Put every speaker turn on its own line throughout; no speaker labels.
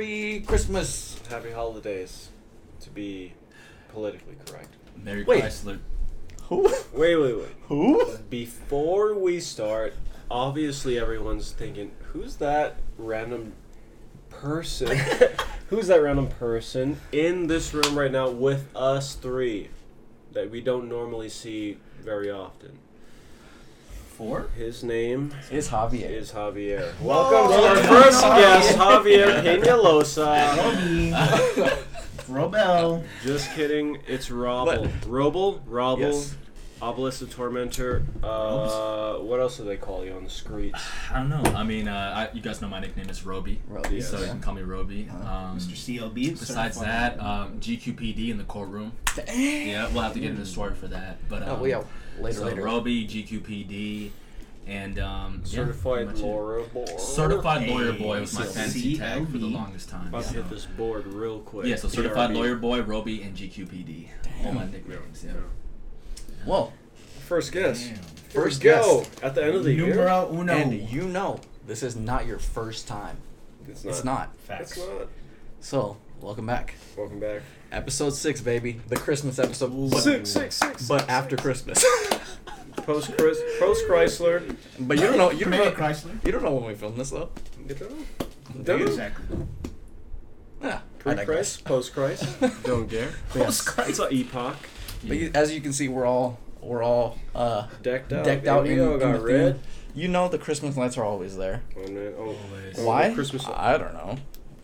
Merry Christmas.
Happy holidays, to be politically correct.
Mary
Wait.
Chrysler.
Who?
Wait, wait, wait.
Who?
Before we start, obviously everyone's thinking, who's that random person? who's that random person in this room right now with us three that we don't normally see very often?
Four?
His name
is Javier.
is Javier. Welcome to our first guest, Javier Peñaloza.
Robel.
Just kidding, it's Robel. Robel. Robel.
Yes.
Obelisk the Tormentor. Uh, what else do they call you on the streets?
I don't know. I mean, uh, I, you guys know my nickname is Roby.
Roby,
So you can call me Roby.
Uh-huh.
Um,
Mr. CLB.
besides that, um, GQPD in the courtroom. Yeah, we'll have to get into the story for that. But um,
Oh, yeah. Later,
so
later.
Roby, GQPD, and um,
Certified
pretty much it.
Laura Boy.
Certified lawyer boy was my
so
fancy tag for the longest time.
About to
so.
hit this board real quick.
Yeah, so certified lawyer boy, Roby, and GQPD. All my nicknames. Yeah.
Well,
First guess.
Damn.
First
go.
guest.
At the end of the year.
Numero uno.
and you know this is not your first time.
It's not.
It's not.
Facts.
It's not.
So, welcome back.
Welcome back.
Episode six, baby. The Christmas episode. But,
Six, six, six.
but after Christmas.
Post Chris, post Chrysler.
but you don't know. You don't know.
Chrysler.
You don't know when we filmed this though.
Get that?
Do
Don't know.
Exactly.
Yeah.
Pre
digress.
Christ, post Christ. Don't care.
Yes.
It's an epoch.
But you, as you can see, we're all we're all uh,
Decked out.
decked out in,
Amigo
in
got
the
red.
theme. You know the Christmas lights are always there.
Oh, man. Oh,
Always.
oh,
Why?
Christmas,
I don't know.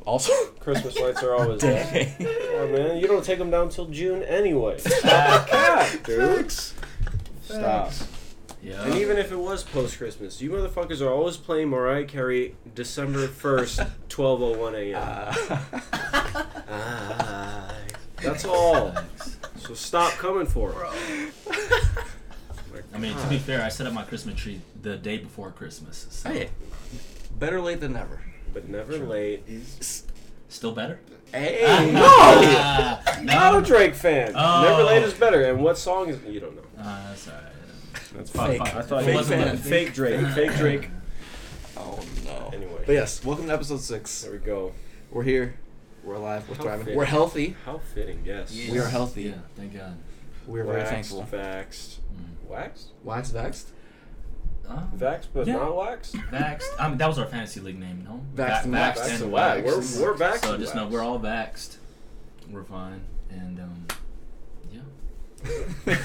Also,
Christmas lights are always there. Oh, man. You don't take them down till June anyway. Stop, dude. Stop.
Yeah.
And even if it was post Christmas, you motherfuckers are always playing Mariah Carey December 1st, 12.01 a.m.
Uh,
that's all. So stop coming for it.
I mean, to be fair, I set up my Christmas tree the day before Christmas. So
hey, better late than never.
But never late.
Still better?
Hey,
No!
Ah,
Not a. Drake fan.
Oh.
Never late is better. And what song is you don't know?
Uh, that's alright.
That's
Fake.
I thought
Fake
it was
fan.
fake Drake. Fake Drake.
Oh no.
Anyway.
But yes, welcome to episode six.
There we go.
We're here. We're alive. We're
How
thriving.
fitting.
We're healthy.
How fitting, yes.
Yeah.
We are healthy.
Yeah, thank God.
We're very
Waxed,
thankful.
Vaxxed.
Mm.
Waxed?
Wax vexed.
Uh,
Vaxxed, but
Yeah.
not waxed?
Vaxxed. I mean, that was our fantasy league name, no?
Vaxxed and
Va-
waxed.
Vaxxed
and
and
waxed.
waxed. We're, we're vaxxed
So just know we're all vaxxed. We're fine. And, um, yeah.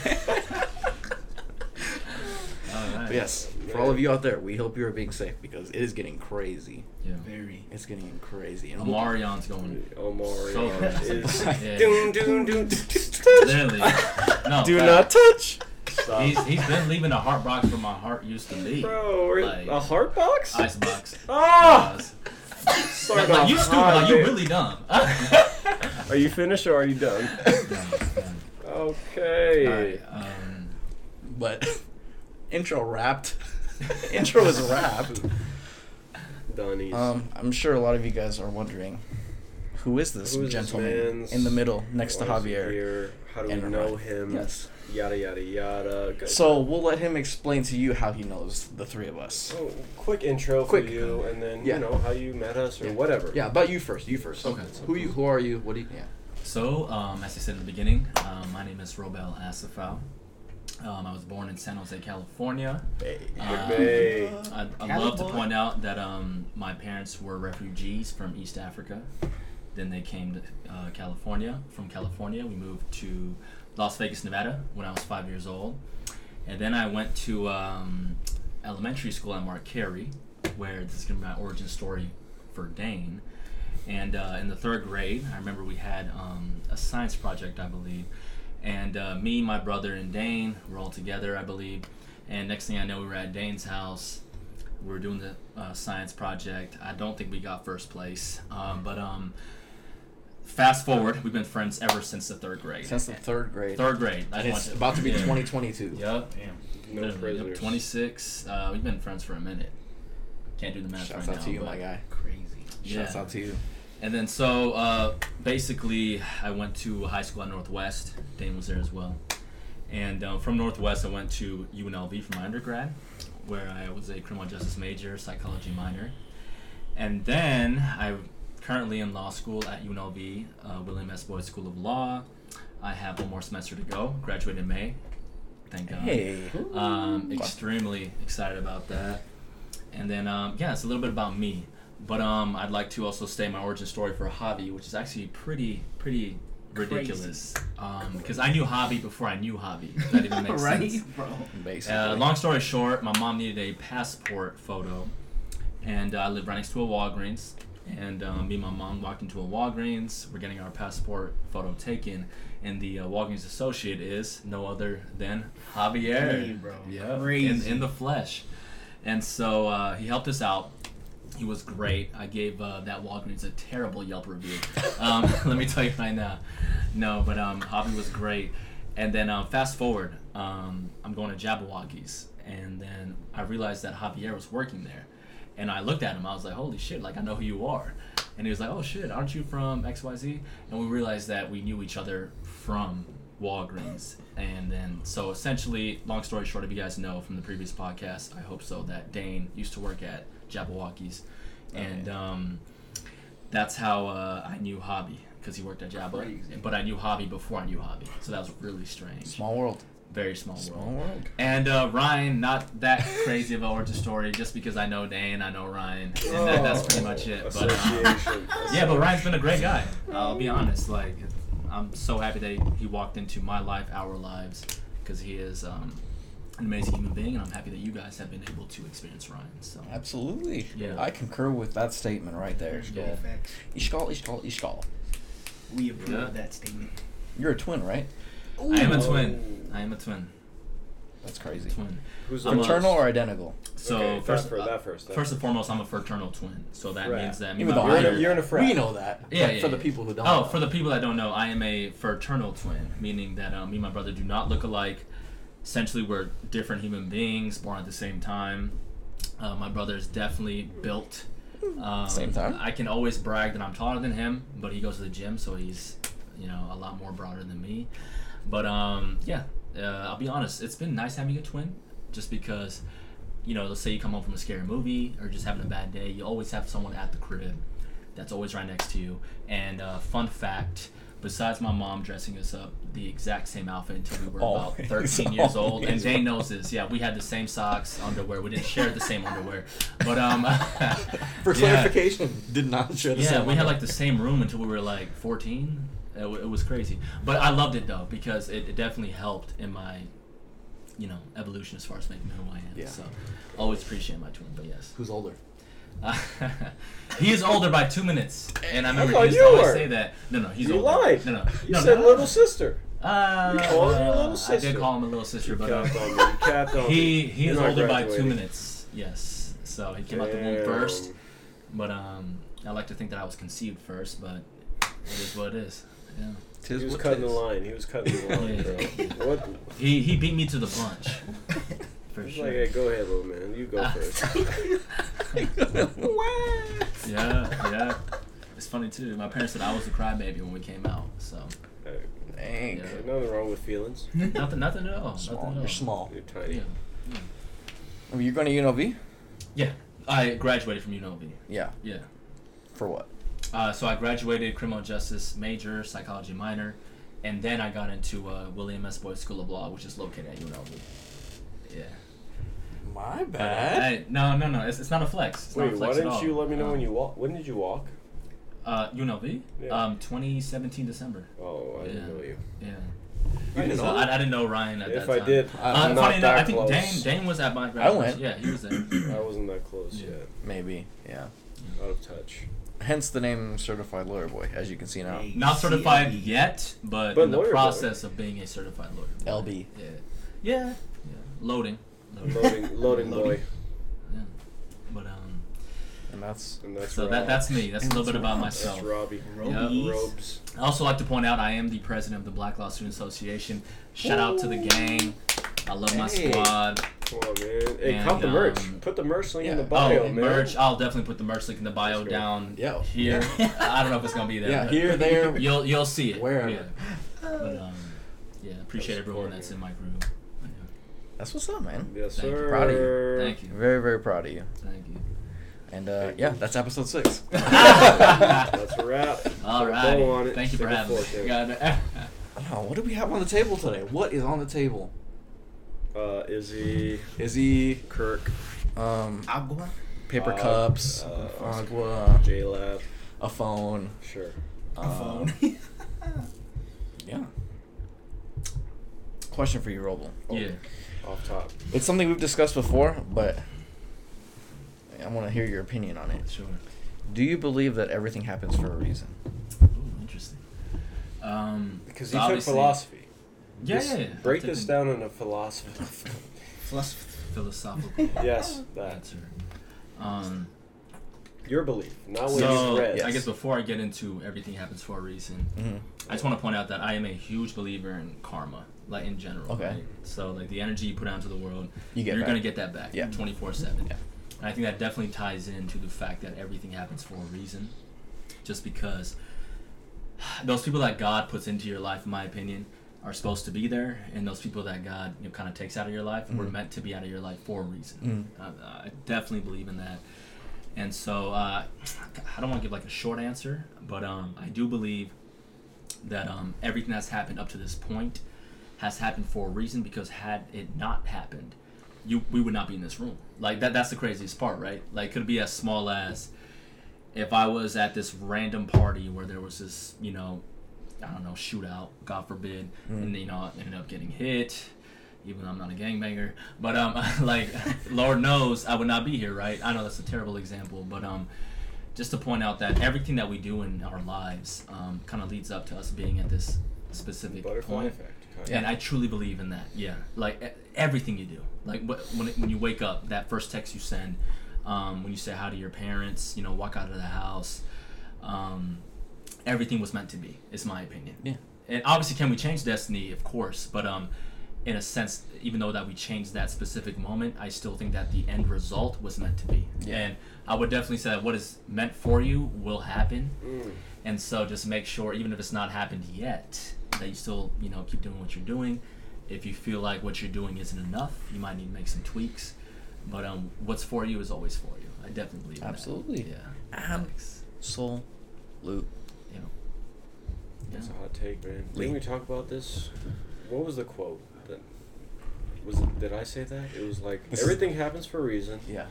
Alright.
But yes, for all of you out there, we hope you are being safe because it is getting crazy.
Yeah.
Very.
It's getting crazy. And
Omarion's going.
Omar
So
is.
Yeah. Literally. No,
Do
fact.
not touch.
Stop.
He's, he's been leaving a heart box where my heart used to be.
Bro,
Like-
a heart box?
Ice box.
Ah!
Yes.
Start
like,
off
you stupid.
high,
Like, you really dumb.
Are you finished or are you done? Okay.
Alright, um,
But intro wrapped. intro is wrapped.
Donnies.
Um, I'm sure a lot of you guys are wondering, who is this
Who is
gentleman
man's-
in the middle next to
Why is he
Javier?
How do we
and
know
Ryan?
him?
Yes.
Yada yada yada. Good.
So we'll let him explain to you how he knows the three of us.
Oh, quick intro
Quick.
for you, and then
Yeah.
you know how you met us or
Yeah.
whatever.
Yeah, about you first. You first.
Okay.
Who you? Who are you? What do you? Yeah.
so, um, as I said in the beginning, um, my name is Robel Asefaw. Um, I was born in San Jose, California. Uh,
Bay.
I, I
Cali
love to point out that um, my parents were refugees from East Africa. Then they came to uh, California. From California, we moved to Las Vegas, Nevada when I was five years old. And then I went to um, elementary school at Mark Carey, where this is going to be my origin story for Dane. And uh, in the third grade, I remember we had um, a science project, I believe. And uh, me, my brother, and Dane were all together, I believe. And next thing I know, we were at Dane's house. We were doing the uh, science project. I don't think we got first place. Um, but um, fast forward, we've been friends ever since the third grade.
Since the third grade.
third grade. I
And it's
just want
about to be
yeah.
2022.
Yep.
Damn.
No
yep,
prisoners.
26. Uh, we've been friends for a minute. Can't do the math
Shouts
right
out
now.
to you, my guy.
Crazy.
Shouts
Yeah.
out to you.
And then so uh, basically, I went to high school at Northwest. Dane was there as well. And uh, from Northwest, I went to UNLV for my undergrad, where I was a criminal justice major, psychology minor. And then I currently in law school at UNLV, uh, William S. Boyd School of Law. I have one more semester to go. Graduate in May. Thank God.
Hey.
Um, extremely excited about that. And then, um, yeah, it's a little bit about me. But um, I'd like to also state my origin story for a Javi, which is actually pretty, pretty ridiculous. Um, because I knew Javi before I knew Javi. If that even makes sense
right,
sense.
bro.
Basically.
Uh, long story short, my mom needed a passport photo, and uh, I live right next to a Walgreens. And um, me and my mom walked into a Walgreens. We're getting our passport photo taken, and the uh, Walgreens associate is no other than Javier.
Hey, bro.
Yeah, in, in the flesh. And so uh, he helped us out. He was great. I gave uh, that Walgreens a terrible Yelp review. Um, let me tell you right now. No, but um, Javi was great. And then uh, fast forward, um, I'm going to Jabbawockeez, and then I realized that Javier was working there. And I looked at him. I was like, "Holy shit! Like I know who you are." And he was like, "Oh shit! Aren't you from X Y Z?" And we realized that we knew each other from Walgreens. And then, so essentially, long story short, if you guys know from the previous podcast, I hope so, that Dane used to work at Jabbawockeez. And um, that's how uh, I knew Javi, because he worked at Jabba.
Crazy.
But I knew Javi before I knew Javi. So that was really strange.
Small world.
Very small world.
Small world.
And uh, Ryan, not that crazy of an origin story, just because I know Dane, I know Ryan, and that, that's pretty much it. But uh, yeah, but Ryan's been a great guy. I'll be honest. Like, I'm so happy that he walked into my life, our lives, because he is um, an amazing human being, and I'm happy that you guys have been able to experience Ryan. So
Absolutely.
Yeah.
I concur with that statement right there.
Yeah.
Facts.
Ishkal, Ishkal, Ishkal.
We approve
Yeah.
that statement.
You're a twin, right?
I am a twin. I am a twin.
That's crazy.
Twin.
Who's
I'm a-
Fraternal or identical?
So
Okay, that
first,
fir-
uh,
that first, that
first
first.
and foremost, I'm a fraternal twin. So that
Right.
means that me
Even
and my
though
You're in,
brother-
a, you're in a frat.
We know that.
Yeah,
but
yeah,
for the
yeah.
people who don't.
Oh,
know.
for the people that don't know, I am a fraternal twin, meaning that um, me and my brother do not look alike. Essentially, we're different human beings born at the same time. Uh, my brother is definitely built. Um,
Same time?
I can always brag that I'm taller than him, but he goes to the gym, so he's, you know, a lot more broader than me. But um, yeah, uh, I'll be honest. It's been nice having a twin, just because, you know, let's say you come home from a scary movie or just having a bad day, you always have someone at the crib that's always right next to you. And uh, fun fact, besides my mom dressing us up the exact same outfit until we were about 13 years old, and
always.
Dane knows this. Yeah, we had the same socks, underwear. We didn't share the same underwear, but um,
For
yeah.
clarification, did not share the
Yeah, we had like the same room until we were like 14. It, w- it was crazy, but I loved it though because it, it definitely helped in my, you know, evolution as far as making who I am.
Yeah.
So, always appreciate my twin. But yes.
Who's older?
he is older by two minutes, and I remember
thought
he used
you
to always
were.
say that. No, no, he's
You
older.
lied.
No, no,
You
no,
said
no.
little sister.
Uh,
You called her little sister.
I
sister.
did call him a little sister, but uh,
capped on me. Capped on me.
he he
You're
is
not
older by two
graduating.
minutes. Yes, so he came out the womb
Damn.
first. But um, I like to think that I was conceived first, but it is what it is. Yeah.
Tis
He was
what
cutting the line. He was cutting the line, bro. What?
He he beat me to the punch. For
He's
sure.
like, hey, go ahead, little man. You go first.
yeah, yeah. It's funny too. My parents said I was a crybaby when we came out, so
Hey,
Dang.
Yeah.
nothing wrong with feelings.
nothing, nothing at all.
Small.
Nothing at all.
You're small.
You're tiny.
Yeah. yeah.
I you're going to UNLV?
Yeah. I graduated from UNLV.
Yeah.
Yeah.
For what?
Uh, so I graduated criminal justice major, psychology minor, and then I got into uh, William S. Boyd School of Law, which is located at UNLV. Yeah.
My
But, uh, hey, no, no, no. It's, it's not a flex. It's not
Wait,
a
why
flex at
didn't you let me know
Um,
when you walk? When did you walk?
Uh, UNLV?
Yeah.
Um, 2017 December.
Oh, I didn't
Yeah.
know you.
Yeah.
You didn't
So
know?
I, I didn't know Ryan at
If
that time.
did,
Uh,
Uh,
I'm not
funny enough,
that
I think
close.
Dane, Dane was at my
I went.
Yeah, he was there.
I wasn't that close
Yeah.
yet.
Maybe. Yeah.
Out of touch.
Hence the name Certified Lawyer Boy, as you can see now.
Hey.
Not certified yet, but,
But
in the
lawyer boy.
process of being a certified lawyer.
LB.
Yeah. Yeah. Yeah. Loading. Loading.
Loading, loading boy.
Yeah. But um.
And that's.
And that's
So
Rob.
that that's me. That's a little bit about
Rob.
myself.
That's Robbie.
Robies.
Robes.
I also like to point out I am the president of the Black Law Student Association. Shout out to the gang. I love my
Hey.
squad.
Come on, man. Hey,
And,
cop the merch.
um,
Put the merch link in the bio,
oh,
man.
merch. I'll definitely put the merch link in the bio down
Yeah.
here. I don't know if it's gonna be there.
Yeah, here, there.
You'll you'll see it.
Wherever.
Yeah. But um, yeah, appreciate
That's
everyone
cool,
that's
man.
in my group.
That's what's up, man.
Yes,
Thank you.
sir.
Proud of you.
Thank you.
Very, very proud of you.
Thank you.
And uh, yeah, that's episode six.
That's a wrap.
All
Put a
right.
bow on it.
Thank you for
Stick a
having me.
fork.
God,
Oh, what do we have on the table today? What is on the table?
Uh, Izzy,
Izzy,
Kirk,
um,
Agua.
paper
Uh,
cups,
uh,
agua,
J Lab.
a phone.
Sure.
A
um,
phone.
Yeah. Question for you, Robel.
yeah.
Off top.
It's something we've discussed before, but I want to hear your opinion on it.
Sure.
Do you believe that everything happens for a reason?
Ooh, interesting. Um,
Because
so
you took philosophy.
Yeah,
This-
yeah, yeah.
Break this
taken
down into philosophy.
Philosophy.
Philosophical.
yes, that.
answer. Um,
Your belief, not what
so
you've read.
Yes.
I guess before I get into everything happens for a reason,
Mm-hmm.
I just want to point out that I am a huge believer in karma, like in general.
Okay.
Right? So like the energy you put out into the world,
You get
are
back.
gonna get that back.
Yeah.
Twenty four seven.
Yeah.
And I think that definitely ties into the fact that everything happens for a reason, just because those people that God puts into your life, in my opinion, are supposed to be there, and those people that God you know, kind of takes out of your life were
Mhm.
meant to be out of your life for a reason.
Mhm.
Uh, I definitely believe in that. And so uh, I don't want to give like a short answer, but um, I do believe that um, everything that's happened up to this point has happened for a reason. Because had it not happened, you we would not be in this room. Like that. That's the craziest part, right? Like it could be as small as if I was at this random party where there was this, you know, I don't know, shootout, God forbid,
Mm.
and you know, I ended up getting hit. Even though I'm not a gangbanger, but um, like, Lord knows I would not be here, right? I know that's a terrible example, but um, just to point out that everything that we do in our lives um, kind of leads up to us being at this specific
Butterfly
point.
effect. kinda.
And I truly believe in that. Yeah, like e- everything you do, like when when you wake up, that first text you send, um, when you say hi to your parents, you know, walk out of the house, um, everything was meant to be. Is my opinion.
Yeah.
And obviously, can we change destiny? Of course, but um, in a sense, even though that we changed that specific moment, I still think that the end result was meant to be.
Yeah.
And I would definitely say that what is meant for you will happen.
Mm.
And so just make sure, even if it's not happened yet, that you still, you know, keep doing what you're doing. If you feel like what you're doing isn't enough, you might need to make some tweaks. But um, what's for you is always for you. I definitely believe in that.
Absolutely.
Yeah.
Um,
Thanks.
Soul.
Yeah.
That's a hot take, man.
Lee.
Didn't we talk about this? What was the quote? That was it? Did I say that? It was like
This is-
everything happens for a reason.
Yeah.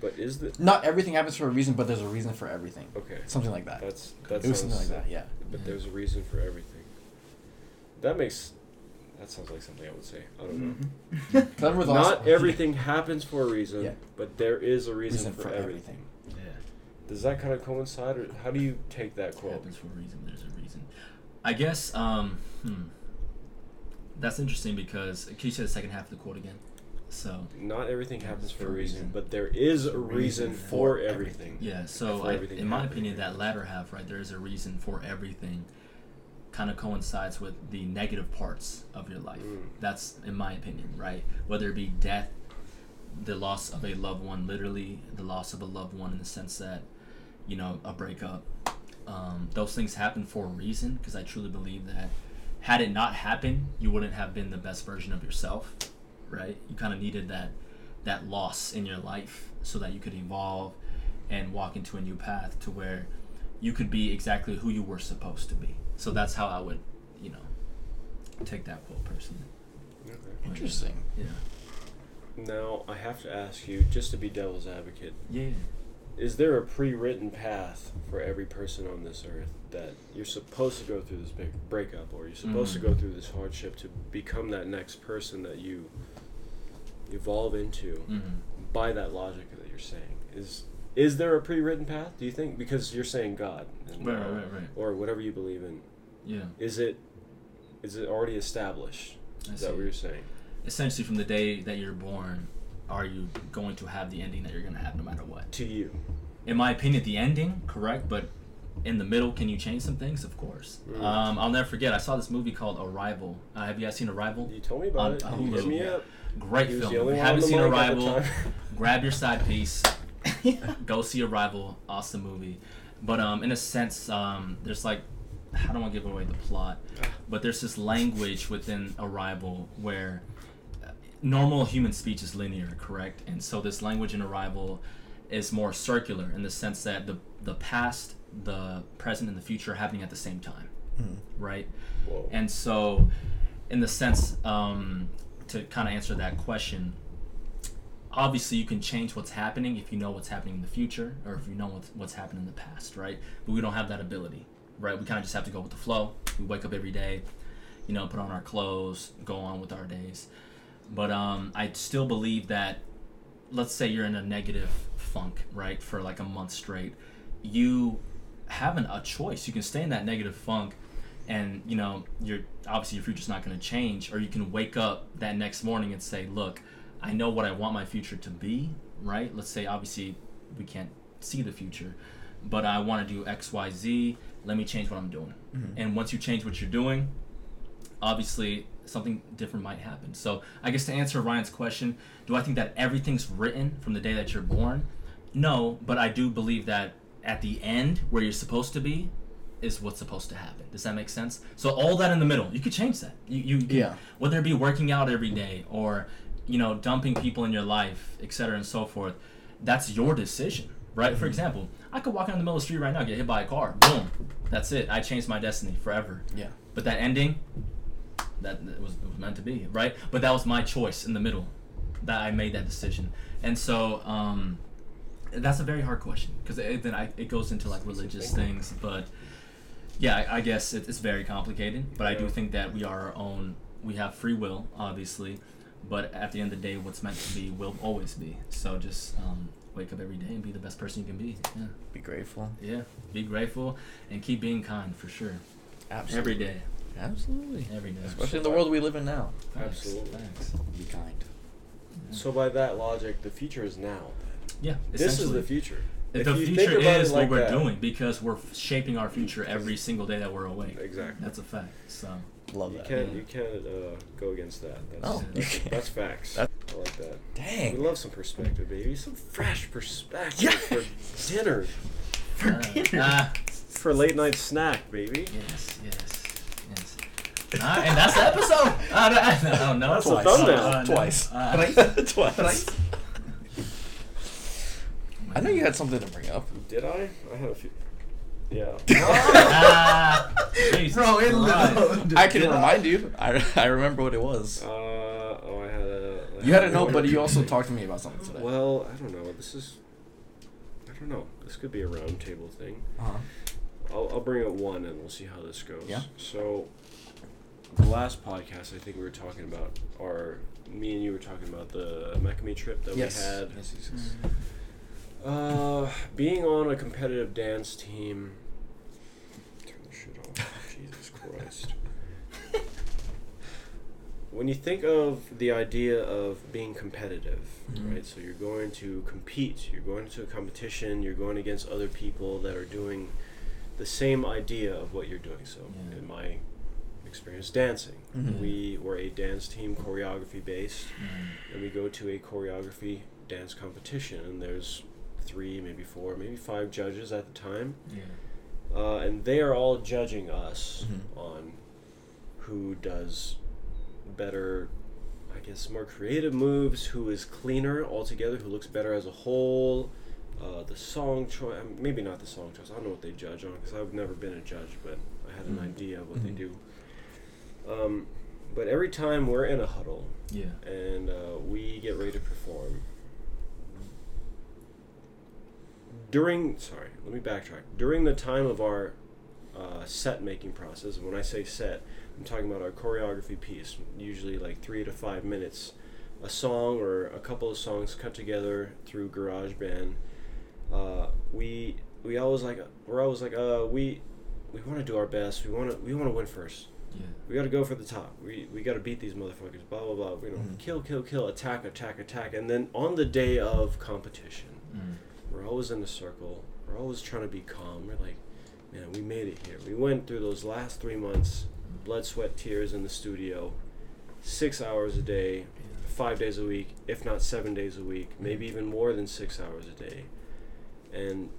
But is the
Not everything happens for a reason, but there's a reason for everything.
okay?
Something like that.
That's that
it was
sounds
something like that. Yeah.
But there's a reason for everything. That makes that sounds like something I would say. I don't know.
Mm-hmm. Remember the
Not
last-
everything happens for a reason,
Yeah.
but there is a reason,
reason
for,
for
everything.
Everything.
Does that kind of coincide, or how do you take that quote?
happens for a reason. There's a reason. I guess. Um, hmm. That's interesting because can you say the second half of the quote again? So
Not everything happens for a reason, but there is a reason
reason
for
for
everything.
yeah. So I,
everything
in my opinion, that latter half, right, there is a reason for everything. Kind of coincides with the negative parts of your life.
Mm.
That's in my opinion, right? Whether it be death, the loss of a loved one, literally the loss of a loved one in the sense that, you know, a breakup. Um, those things happen for a reason because I truly believe that had it not happened, you wouldn't have been the best version of yourself, right? You kind of needed that that loss in your life so that you could evolve and walk into a new path to where you could be exactly who you were supposed to be. So that's how I would, you know, take that quote personally.
Okay.
Interesting.
Yeah.
Now I have to ask you, just to be devil's advocate,
Yeah.
Is there a pre-written path for every person on this earth that you're supposed to go through this big breakup, or you're supposed
Mhm.
to go through this hardship to become that next person that you evolve into?
Mm-hmm.
By that logic that you're saying, is is there a pre-written path? Do you think because you're saying God, and,
Right, right, right, right.
or whatever you believe in,
Yeah.
is it is it already established?
I
Is that what you're saying?
Essentially, from the day that you're born, are you going to have the ending that you're going to have no matter what?
To you,
In my opinion, the ending, correct, but in the middle, can you change some things? Of course.
Mm.
Um, I'll never forget. I saw this movie called Arrival. Uh, have you guys seen Arrival?
you told me about
On-
it.
on Hulu.
me up.
Great film. If you haven't seen Arrival, grab your side piece. Go see Arrival. Awesome movie. But um, in a sense, um, there's like, I don't want to give away the plot, but there's this language within Arrival where normal human speech is linear, correct? And so this language in Arrival is more circular in the sense that the the past, the present, and the future are happening at the same time,
Mhm.
right?
Whoa.
And so, in the sense, um, to kind of answer that question, obviously you can change what's happening if you know what's happening in the future or if you know what's, what's happened in the past, right? But we don't have that ability, right? We kind of just have to go with the flow. We wake up every day, you know, put on our clothes, go on with our days. But um, I still believe that, let's say you're in a negative funk, right, for like a month straight, you have an, a choice. You can stay in that negative funk and you know you're obviously your future's not going to change or you can wake up that next morning and say look i know what i want my future to be right? Let's say obviously we can't see the future but i want to do xyz let me change what i'm doing. And once you change what you're doing obviously something different might happen so i guess to answer ryan's question do i think that everything's written from the day that you're born no but i do believe that at the end where you're supposed to be is what's supposed to happen. Does that make sense? So all that in the middle, you could change that. You, you
Yeah.
whether it be working out every day or you know dumping people in your life, et cetera, and so forth. That's your decision, right? For mm-hmm. example, I could walk out in the middle of the street right now, get hit by a car, boom, that's it. I changed my destiny forever.
Yeah.
But that ending, that that was, it was meant to be, right? But that was my choice in the middle, that I made that decision, and so um, that's a very hard question because then I, it goes into like religious things, but yeah, I, I guess it, it's very complicated. But I do think that we are our own. We have free will, obviously, but at the end of the day, what's meant to be will always be. So just um, wake up every day and be the best person you can be. Yeah,
Be grateful.
yeah. Be grateful and keep being kind for sure.
Absolutely.
Every day,
Absolutely.
every day.
Especially in the world we live in now.
Thanks,
Absolutely.
Thanks.
Be kind.
So by that logic, the future is now.
Yeah.
This is
essentially.
the future. If the
future is
like
what we're
that-
doing because we're shaping our future every single day that we're awake.
Exactly.
That's a fact. So
Love
You
that.
can't
yeah.
you can't uh, go against that. That's,
No, you
that's,
can't.
that's facts.
That-
I like that.
Dang.
We love some perspective, baby. Some fresh perspective
Yeah.
for dinner,
uh, ah,
for late night snack, baby.
yes, yes, yes. Ah, and that's the episode. Uh, no, no,
That's the
twice.
thumbnail.
Uh, no.
Twice.
Uh,
Twice. I know you had something to bring up.
Did I? I had a few. Yeah.
Ah, Jesus
Bro, it
Christ.
loaded.
I can remind you. I, I remember what it was.
Uh, oh, I had a. I
You had a
a
note, but you also talked to me about something today.
Well, I don't know. This is. I don't know. This could be a roundtable thing.
Uh-huh.
I'll, I'll bring up one and we'll see how this goes.
Yeah.
So, the last podcast, I think we were talking about, or me and you were talking about the Mekami trip that
Yes.
we had.
Yes, yes, yes.
Uh, being on a competitive dance team. Turn the shit off. Jesus Christ. When you think of the idea of being competitive,
Mhm.
right? So you're going to compete, you're going to a competition, you're going against other people that are doing the same idea of what you're doing. So,
Yeah.
in my experience, dancing.
Mhm.
We were a dance team, choreography based
Mm,
and we go to a choreography dance competition and there's three maybe four maybe five judges at the time
yeah.
uh, and they are all judging us
Mhm.
on who does better i guess more creative moves who is cleaner altogether who looks better as a whole uh, the song choice maybe not the song choice i don't know what they judge on because i've never been a judge but i had an
Mhm.
idea of what they do um, but every time we're in a huddle
Yeah.
and uh, we get ready to perform. During, sorry, let me backtrack. During the time of our uh, set making process, and when I say set, I'm talking about our choreography piece, usually like three to five minutes, a song or a couple of songs cut together through GarageBand. Uh, we we always like we're always like uh we we want to do our best. We want to we want to win first
Yeah.
we got to go for the top. We we got to beat these motherfuckers. Blah blah blah. You know,
Mhm.
kill, kill, kill, attack, attack, attack, and then on the day of competition,
Mm.
we're always in a circle. We're always trying to be calm. We're like, man, we made it here. We went through those last three months, blood, sweat, tears in the studio, six hours a day, five days a week, if not seven days a week, maybe even more than six hours a day, and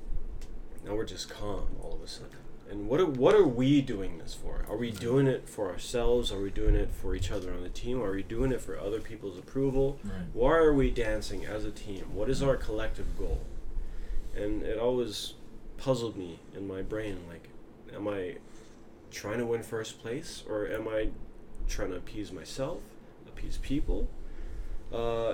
now we're just calm all of a sudden. And what are, what are we doing this for? Are we doing it for ourselves? Are we doing it for each other on the team? Are we doing it for other people's approval?
Right.
Why are we dancing as a team? What is our collective goal? and it always puzzled me in my brain. Like, am I trying to win first place, or am I trying to appease myself, appease people? Uh,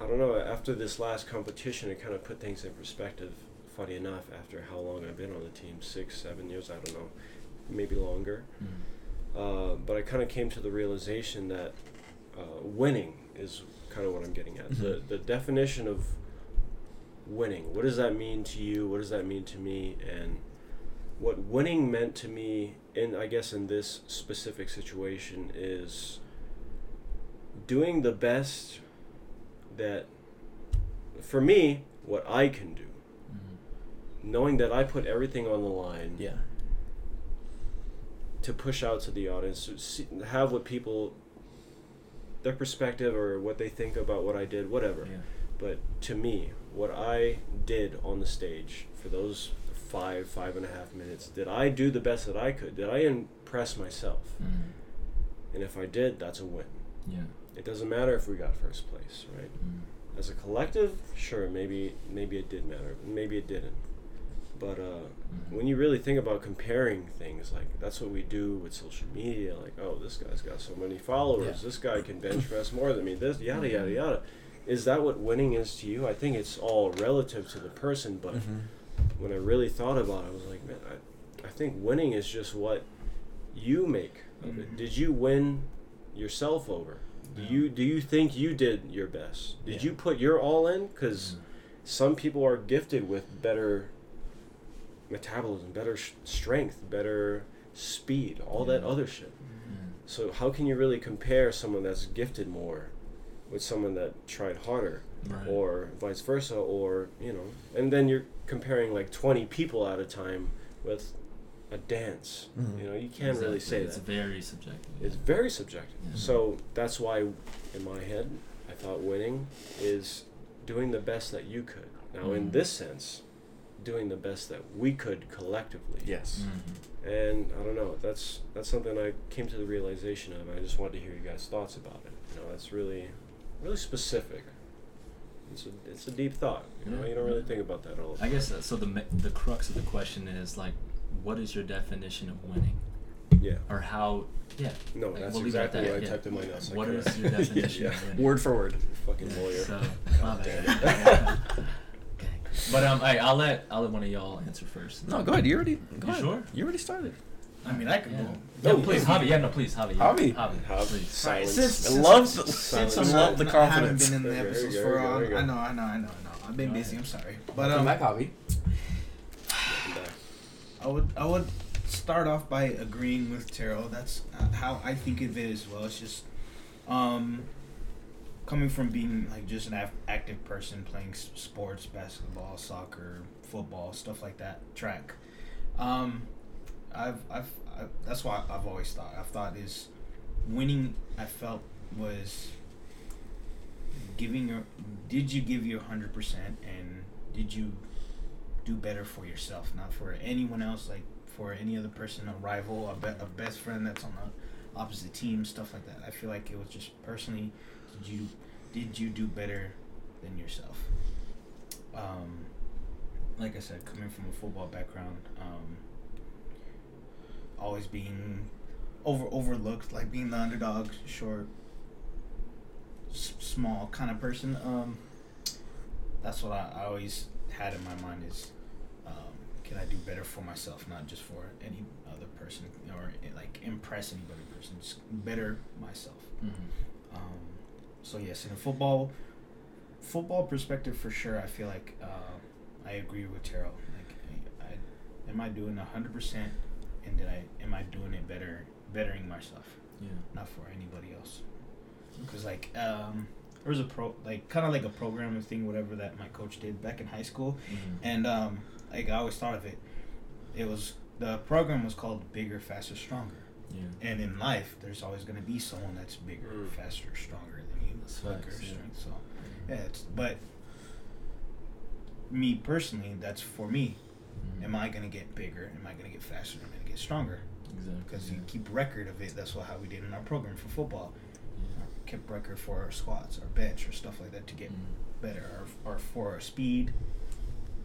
I don't know. After this last competition, it kind of put things in perspective. Funny enough, after how long I've been on the team six, seven years, I don't know, maybe longer.
Mm.
Uh, but I kind of came to the realization that uh, winning is kind of what I'm getting at. The
Mhm.
the definition of winning. What does that mean to you? What does that mean to me? And what winning meant to me in I guess in this specific situation is doing the best that for me what I can do. Knowing that I put everything on the line
Yeah.
to push out to the audience to see, have what people their perspective or what they think about what I did whatever
Yeah.
but to me what I did on the stage for those five five and a half minutes did I do the best that I could did I impress myself
Mm.
and if I did that's a win
Yeah.
it doesn't matter if we got first place right
Mm.
as a collective sure maybe maybe it did matter maybe it didn't but uh,
Mhm.
when you really think about comparing things like that's what we do with social media like oh this guy's got so many followers
Yeah.
this guy can bench press more than me this yada yada
Mhm.
yada is that what winning is to you i think it's all relative to the person but
Mhm.
when i really thought about it i was like man i, I think winning is just what you make of it
Mhm.
did you win yourself over do you do you think you did your best did
Yeah.
you put your all in because
Mm.
some people are gifted with better metabolism, better sh- strength, better speed, all that other shit.
Mm.
So how can you really compare someone that's gifted more with someone that tried harder,
Right.
or vice versa, or you know, and then you're comparing like 20 people at a time with a dance.
Mhm.
You know, you can't really
Exactly.
say
it's
that.
very subjective.
It's very subjective.
Yeah.
So that's why, in my head, I thought winning is doing the best that you could. Now, in
Mhm.
this sense, doing the best that we could collectively.
Yes.
Mhm.
And I don't know. That's that's something I came to the realization of. I just wanted to hear you guys' thoughts about it. You know, that's really, really specific. It's a it's a deep thought. You know,
Yeah.
you don't really think about that all. the
I guess uh, so. The the crux of the question is like, what is your definition of winning,
Yeah.
or how? Yeah.
No,
Like,
that's
we'll leave
exactly
that,
what I
yeah.
typed in my notes.
What
couldn't-
is your definition
yeah.
of winning?
Word for word.
Fucking
Yeah,
lawyer.
So, my
God
bad.
damn.
okay. But um, hey, I'll let I'll let one of y'all answer first.
No, go ahead. You already. Go
You
ahead.
sure?
You already started.
I mean, I could
Yeah.
go.
No,
No,
please,
yeah.
Javi. Yeah, no, please, Javi. Yeah.
Javi.
Javi,
Javi.
please.
Silence.
Since,
I
since,
love the-
since
silence.
I'm
love
not,
the
not-
confidence.
haven't been in the
There you
episodes
go,
for
there you
long.
go,
I know. I know, I know, I know. I've been
Go
busy.
ahead.
I'm sorry, but um,
back, Javi.
I would I would start off by agreeing with Tero. That's uh, how I think of it as well. It's just um, coming from being like just an active person playing sports, basketball, soccer, football, stuff like that, track. Um, I've, I've I, that's why I've always thought. I've thought is winning. I felt was giving your. Did you give your hundred percent, and did you do better for yourself, not for anyone else, like for any other person, a rival, a, be- a best friend that's on the opposite team, stuff like that. I feel like it was just personally, did you did you do better than yourself? Um, like I said, coming from a football background, um, always being over overlooked, like being the underdog, short, s- small kind of person. Um, that's what I, I always had in my mind is um, can I do better for myself, not just for any other person or like impress any other person, just better myself.
Mhm.
Um, so yes, in a football football perspective, for sure, I feel like uh, I agree with Tero. Like, I, I, am I doing hundred percent, and did I am I doing it better, bettering myself,
Yeah.
not for anybody else? Because like um, there was a pro like kind of like a program thing, whatever that my coach did back in high school,
Mhm.
and um, like I always thought of it. It was the program was called Bigger, Faster, Stronger.
Yeah.
And in life, there's always going to be someone that's bigger,
Mm.
faster, stronger than you,
That's
quicker,
facts, yeah.
strength. So, yeah, it's but me personally, that's for me.
Mhm.
Am I going to get bigger? Am I going to get faster? Am I going to get stronger?
Exactly.
Because
yeah.
you keep record of it. That's what how we did in our program for football.
Yeah.
Kept record for our squats, our bench, or stuff like that to get
Mhm.
better, or, or for our speed.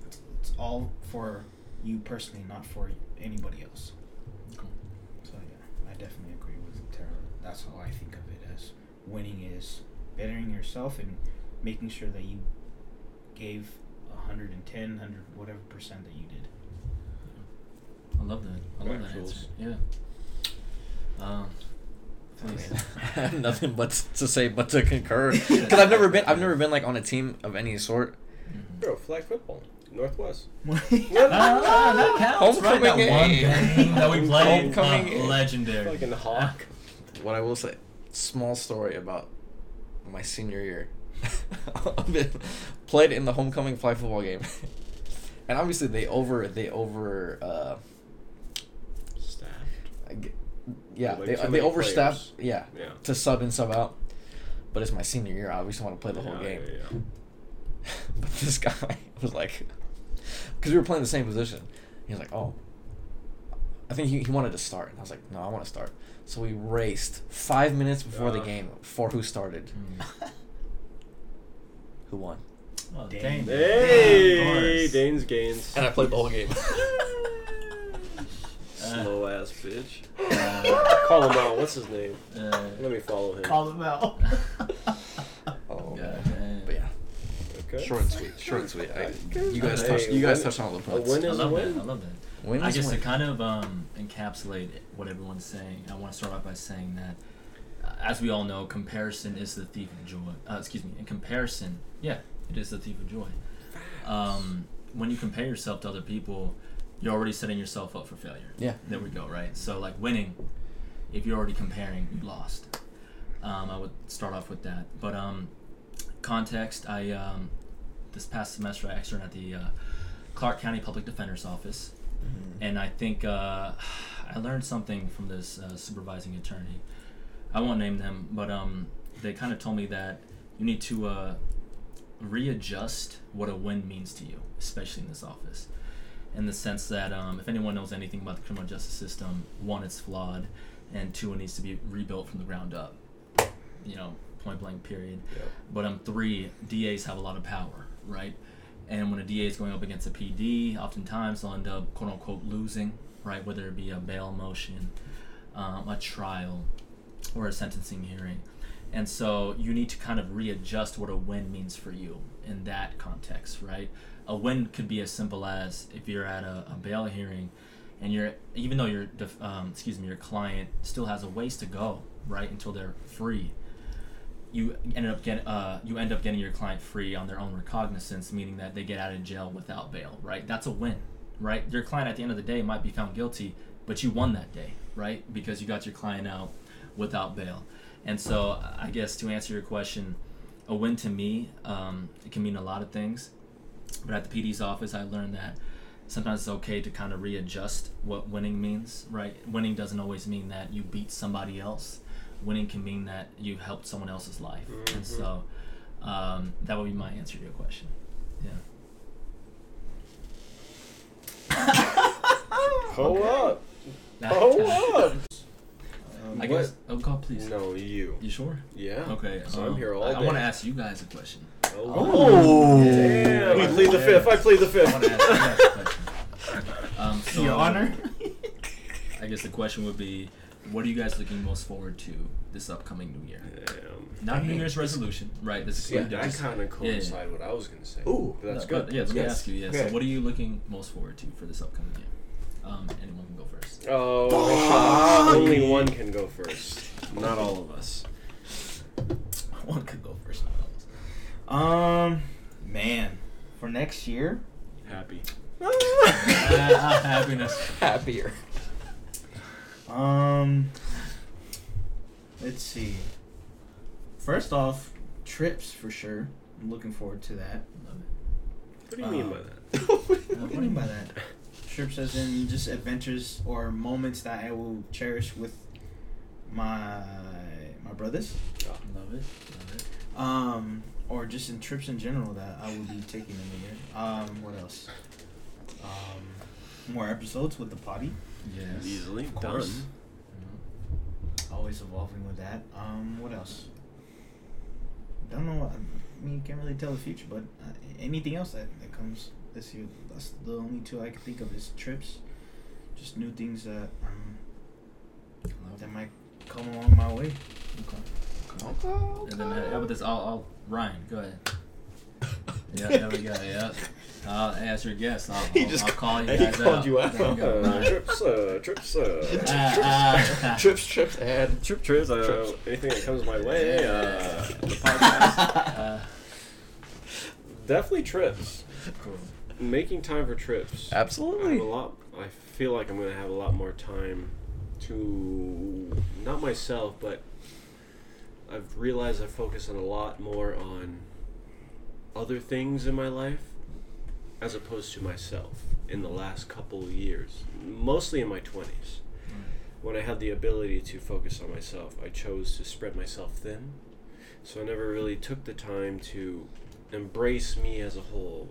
It's, it's all for you personally, not for anybody else.
Cool.
So yeah, I definitely agree with Tero. That's how I think of it as winning is bettering yourself and making sure that you gave 110, 100, whatever percent that you did.
I love that. I love that answer. Yeah. Um.
I have nothing but to say but to concur because I've never been I've never been like on a team of any sort.
Mhm.
Bro, flag football, Northwest.
Ah, that counts, right? That
Homecoming
one
game.
game that we played,
Homecoming
uh, legendary.
Fucking hawk.
What I will say, small story about my senior year. Played in the homecoming flag football game, and obviously they over they over uh,
Staffed.
Yeah
Like
they
too
they
many
overstaffed yeah
Yeah.
to sub and sub out. But it's my senior year. I obviously want to play the whole game.
yeah, yeah.
but this guy was like, because we were playing the same position. He was like, oh, I think he, he wanted to start. And I was like, no, I want to start. So we raced five minutes before the
Uh.
game for who started.
Mm.
Who won?
Oh,
Dang.
dang.
Hey,
Of.
Dane's gains.
And I played the whole game.
Slow ass bitch.
Uh,
Call him out. What's his name?
uh,
Let me follow him.
Call them out.
oh,
God damn.
but yeah,
Okay.
short and sweet. Short and sweet. I, you guys
Hey,
touched. You guys
win-
touched on all the
a
points.
win
I
is a
love that.
win.
I love that.
Win
I guess
win.
to kind of um, encapsulate what everyone's saying, I want to start off by saying that, uh, as we all know, comparison is the thief of joy. Uh, excuse me. In comparison, yeah, it is the thief of joy. Um, when you compare yourself to other people, you're already setting yourself up for failure.
Yeah.
There we go. Right. So like winning, if you're already comparing, you lost. Um, I would start off with that. But um, context, I um, this past semester I externed at the uh, Clark County Public Defender's Office
Mhm.
and I think uh, I learned something from this uh, supervising attorney. I won't name them, but um, they kind of told me that you need to uh, readjust what a win means to you, especially in this office. In the sense that um, if anyone knows anything about the criminal justice system, one, it's flawed, and two, it needs to be rebuilt from the ground up. You know, point blank, period.
Yep.
But um, three, DAs have a lot of power, right? And when a DA is going up against a PD, oftentimes they'll end up quote unquote losing, right? Whether it be a bail motion, um, a trial, or a sentencing hearing. And so you need to kind of readjust what a win means for you in that context, right? A win could be as simple as if you're at a, a bail hearing and you're, even though your, um, excuse me, your client still has a ways to go, right, until they're free you ended up get uh, you end up getting your client free on their own recognizance, meaning that they get out of jail without bail, right? That's a win, right? Your client at the end of the day might be found guilty, but you won that day, right? Because you got your client out without bail. And so, I guess to answer your question, a win to me, um, it can mean a lot of things. But at the PD's office, I learned that sometimes it's okay to kind of readjust what winning means, right? Winning doesn't always mean that you beat somebody else. Winning can mean that you helped someone else's life. And
Mhm.
so um, that would be my answer to your question. Yeah.
Pull up.
That-
Pull up.
Um,
I
What?
guess. Oh, God, please.
No, you.
You sure?
Yeah.
Okay.
So I'm
um,
here all
I,
day.
I want to ask you guys a question.
Oh. Damn.
Yeah.
I plead the fifth. I plead the
I ask you
fifth.
guys a question. Um, so
Your Honor.
I guess the question would be, what are you guys looking most forward to this upcoming New Year?
Damn.
Not New Year's resolution, right? This is
Yeah,
just-
that kind of
yeah, yeah.
what I was gonna say.
Ooh.
But that's
No,
good.
but yeah,
That's
let me ask you. Yeah.
Okay.
So, what are you looking most forward to for this upcoming year? Um, anyone can go first.
Oh, only one can go first. Not all of us.
One could go first. Not all of us. Um, man, for next year,
Happy.
Ah, happiness.
Happier.
Um, let's see. First off, trips for sure. I'm looking forward to that.
Love
What do you mean
Um,
by that?
What do you mean by that? Trips as in just adventures or moments that I will cherish with my my brothers.
it. Love it. Love it.
Um, or just in trips in general that I will be taking in the year. Um, what else? Um, more episodes with the potty.
Yes.
Easily
Of
done.
course.
Mhm.
Always evolving with that. Um, what else? Don't know. I mean, can't really tell the future, but uh, anything else that, that comes this year. That's the only two I can think of is trips. Just new things that um that might come along my way.
Okay. And then uh, how about this? I'll, I'll Ryan, go ahead. Yeah, there we go. Yeah. Uh, as your guest, I'll,
He
I'll,
just
I'll call you
he
guys
called
out.
you out.
There you go,
Uh, trips, uh, trips, uh,
Ah, ah.
trips, trips, and
trip, trips. Uh,
Trips.
anything that comes my way. Uh, the podcast.
Uh,
Definitely trips.
cool.
Making time for trips. I have
absolutely.
a lot. I feel like I'm gonna have a lot more time to not myself, but I've realized I focus on a lot more on other things in my life as opposed to myself in the last couple of years, mostly in my 20s. Mm. When I had the ability to focus on myself, I chose to spread myself thin. So I never really took the time to embrace me as a whole.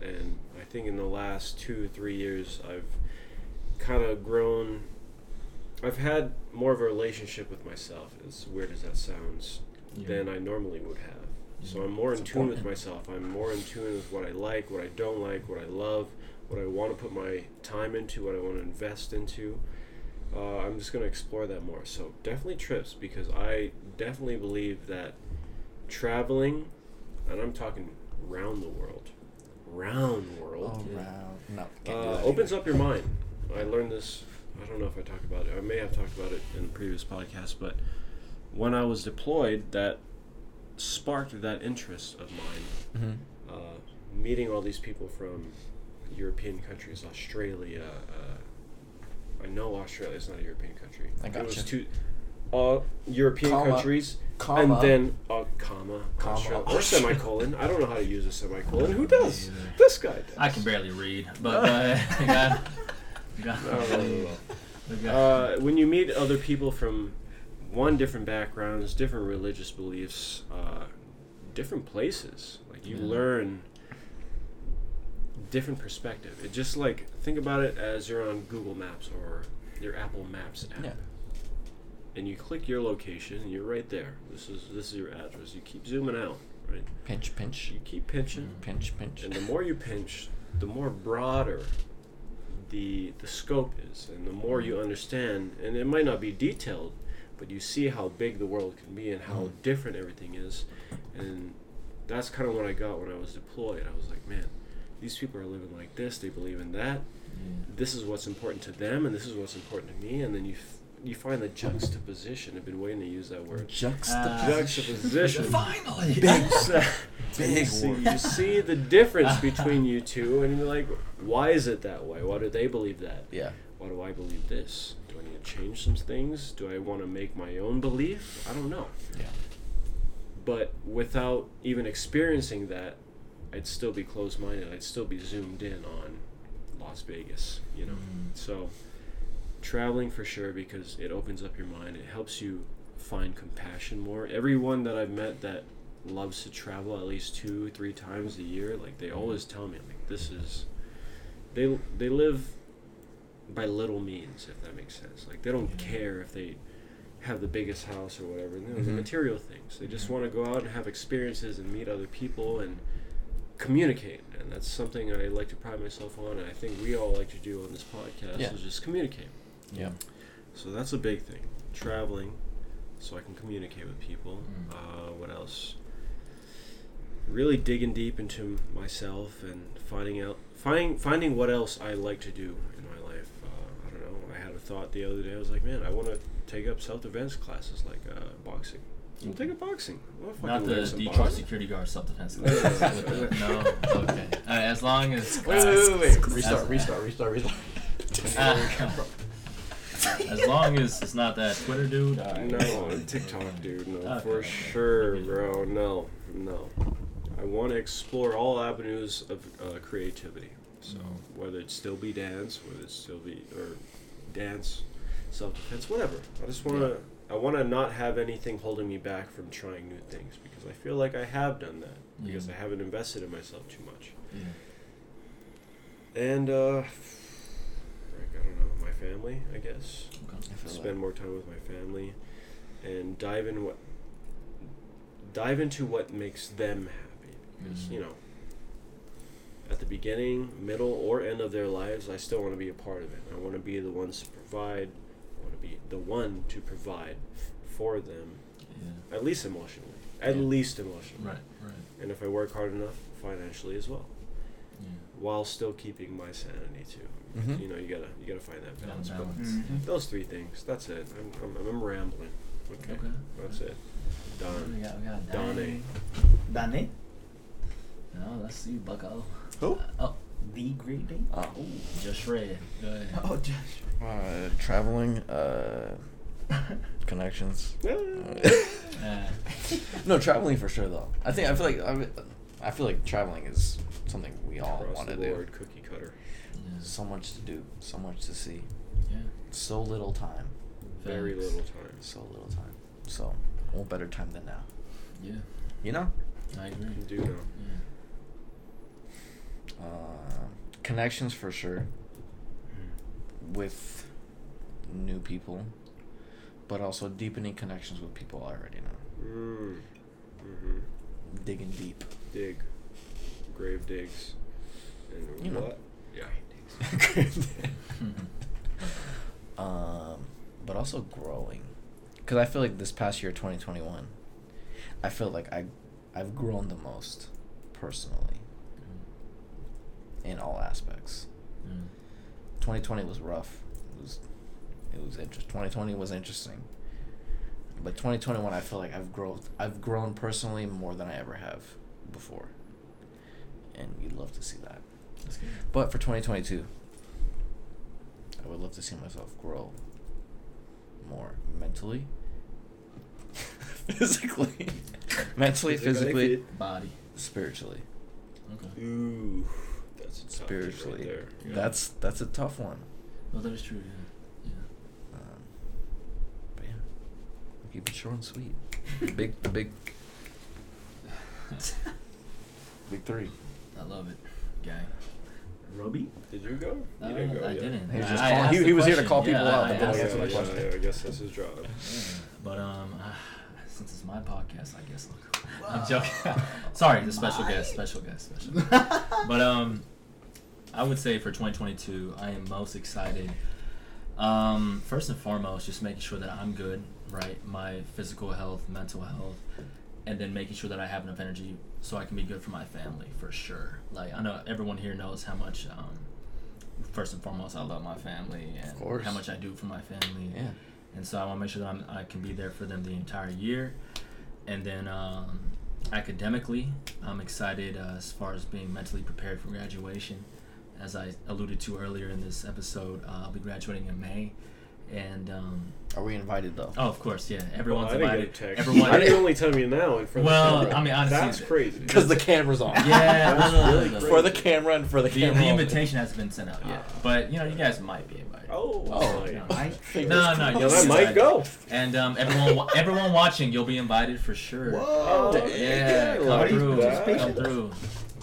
And I think in the last two, three years, I've kind of grown. I've had more of a relationship with myself, as weird as that sounds,
Yeah.
than I normally would have. So. I'm more in
It's
tune with myself. I'm more in tune with what I like, what I don't like, what I love, what I want to put my time into, what I want to invest into. Uh, I'm just going to explore that more. So definitely trips because I definitely believe that traveling, and I'm talking round the world, round world,
Oh,
Yeah.
wow. No, can't do
uh,
that
opens
either.
up your mind. I learned this. I don't know if I talked about it. I may have talked about it in a previous podcast, but when I was deployed, that sparked that interest of mine.
Mhm.
Uh, meeting all these people from European countries, Australia. Uh, I know Australia is not a European country.
I
It was
gotcha.
two uh, European
Comma.
countries,
Comma.
and then uh, comma,
Comma.
Australia, or semicolon. I don't know how to use a semicolon. Who does?
Yeah.
This guy does.
I can barely read, but uh, God, God,
No, no, no, no. Uh, when you meet other people from one different backgrounds, different religious beliefs, uh, different places, like you
Yeah.
learn different perspective. It just like think about it as you're on Google Maps or your Apple Maps app.
Yeah.
And you click your location, and you're right there. This is this is your address. You keep zooming out, right?
Pinch, pinch,
You keep pinching,
pinch, pinch.
and the more you pinch, the more broader the the scope is, and the more you understand. And it might not be detailed, but you see how big the world can be and how
Mhm.
different everything is. And that's kind of what I got when I was deployed. I was like, man, these people are living like this. They believe in that.
Yeah.
This is what's important to them, and this is what's important to me. And then you f- you find the juxtaposition. I've been waiting to use that word.
Juxtaposition.
Juxtaposition.
Finally.
Big, big
you see,
word.
you see the difference between you two, and you're like, why is it that way? Why do they believe that?
Yeah.
Why do I believe this? Do I need to change some things? Do I want to make my own belief? I don't know.
Yeah.
But without even experiencing that, I'd still be closed minded. I'd still be zoomed in on Las Vegas, you know?
Mm.
So, traveling for sure because it opens up your mind. It helps you find compassion more. Everyone that I've met that loves to travel at least two, three times a year, like they always tell me, like this is, they they live by little means, if that makes sense. Like they don't
Yeah.
care if they have the biggest house or whatever. No, the
Mhm.
material things. They just want to go out and have experiences and meet other people and communicate. And that's something I like to pride myself on, and I think we all like to do on this podcast
Yeah.
is just communicate.
Yeah.
So that's a big thing. Traveling, so I can communicate with people.
Mm.
Uh, what else? Really digging deep into myself and finding out, finding finding what else I like to do in my life. Uh, I don't know. I had a thought the other day. I was like, man, I want to take up self-defense classes like uh, boxing. I'll take up boxing. I wanna
Not the Detroit
boxing.
security guard self-defense.
No, no, no,
class.
no,
With the- no, okay. All right, as long as
Wait, wait, wait, wait. Restart,
As-
restart, restart, restart.
As long as it's not that Twitter dude. all right.
No, TikTok, dude. No,
Okay,
for
okay.
sure, bro. No, no. I want to explore all avenues of uh, creativity. So
Mm.
whether it still be dance, whether it still be or dance, self defense, whatever. I just want to. I want to not have anything holding me back from trying new things because I feel like I have done that because I haven't invested in myself too much.
Yeah.
And uh, like, I don't know, my family, I guess.
Okay.
I
spend
that.
more time with my family and dive in what dive into what makes them happy because
Mhm.
you know at the beginning, middle, or end of their lives, I still want to be a part of it. I want to be the ones to provide. I want to be the one to provide for them,
Yeah.
at least emotionally. At
Yeah.
least emotionally.
Right. Right.
And if I work hard enough, financially as well,
Yeah.
while still keeping my sanity too.
Mhm.
You know, you gotta you gotta find that
Gotta
balance. But
balance.
Mhm.
those three things. That's it. I'm I'm, I'm rambling. Okay.
Okay.
That's it.
We
Done.
got, we got
Donnie.
Danny.
Dane?
No, let's see, Bucko.
Who?
Oh,
The Great Dane?
Oh.
just Red. Go ahead.
Oh, Josh.
Uh, traveling, uh, connections.
Uh,
no, traveling for sure though. I think I feel like I, I feel like traveling is something we all
Across
want
the
to do.
board, cookie cutter.
yeah.
So much to do, so much to see,
yeah.
so little time,
Very
Facts.
little time.
so little time. So, what better time than now?
Yeah.
You know,
I agree.
You do know.
Yeah.
Uh, connections for sure with new people, but also deepening connections with people I already know.
Mm. Mm-hmm.
Digging deep.
Dig. Grave digs. And
You know.
what? Yeah.
um, but also growing, because I feel like this past year, twenty twenty one, I feel like I, I've grown the most, personally, in all aspects.
Mm.
Twenty twenty was rough. It was, it was interesting. Twenty twenty was interesting. But twenty twenty one, I feel like I've grown. I've grown personally more than I ever have before. And you'd love to see that.
That's good.
But for 2022, I would love to see myself grow more mentally, physically, mentally, physically,
Body.
spiritually.
Okay.
Ooh. That's a
Spiritually,
Right there.
Yeah.
that's that's a tough one.
Well, that is true. Yeah. Yeah.
Um, but yeah, keep it short and sweet. big, the big, big three.
I love it, guy.
Roby?
Did you go?
No,
you didn't go
I
yet.
didn't.
He was just
I
calling- he- he was here to call people
Yeah,
out,
I
but then
Yeah,
the
the
yeah,
question.
yeah, I guess that's his job.
Yeah. But um, since it's my podcast, I guess I'll, I'm joking. Sorry, the special guest, special guest, special. guest. but um, I would say for 2022, I am most excited. Um, first and foremost, just making sure that I'm good, right? My physical health, mental health, and then making sure that I have enough energy so I can be good for my family for sure. Like I know everyone here knows how much. Um, first and foremost, I love my family and how much I do for my family.
Yeah.
And so I want to make sure that I'm, I can be there for them the entire year. And then um, academically, I'm excited uh, as far as being mentally prepared for graduation. As I alluded to earlier in this episode, uh, I'll be graduating in May. And um,
Are we invited though?
oh, of course, yeah, everyone's
well, I didn't
invited.
get a text.
Everyone,
Why didn't you only tell me now in front
Well,
of the camera?
I mean, honestly,
that's
th-
crazy.
Because the camera's on.
yeah,
That's
no, no, no,
really
no, no.
For the camera and for the
The,
camera.
the invitation hasn't been sent out yet, but you know, you guys might be invited.
Oh,
Oh,
my.
no.
I
Fingers
No, no,
crossed.
you'll
Yeah, that
be
might go.
And um, everyone, wa- everyone watching, you'll be invited for sure.
Whoa.
Oh,
Yeah, come through, come through.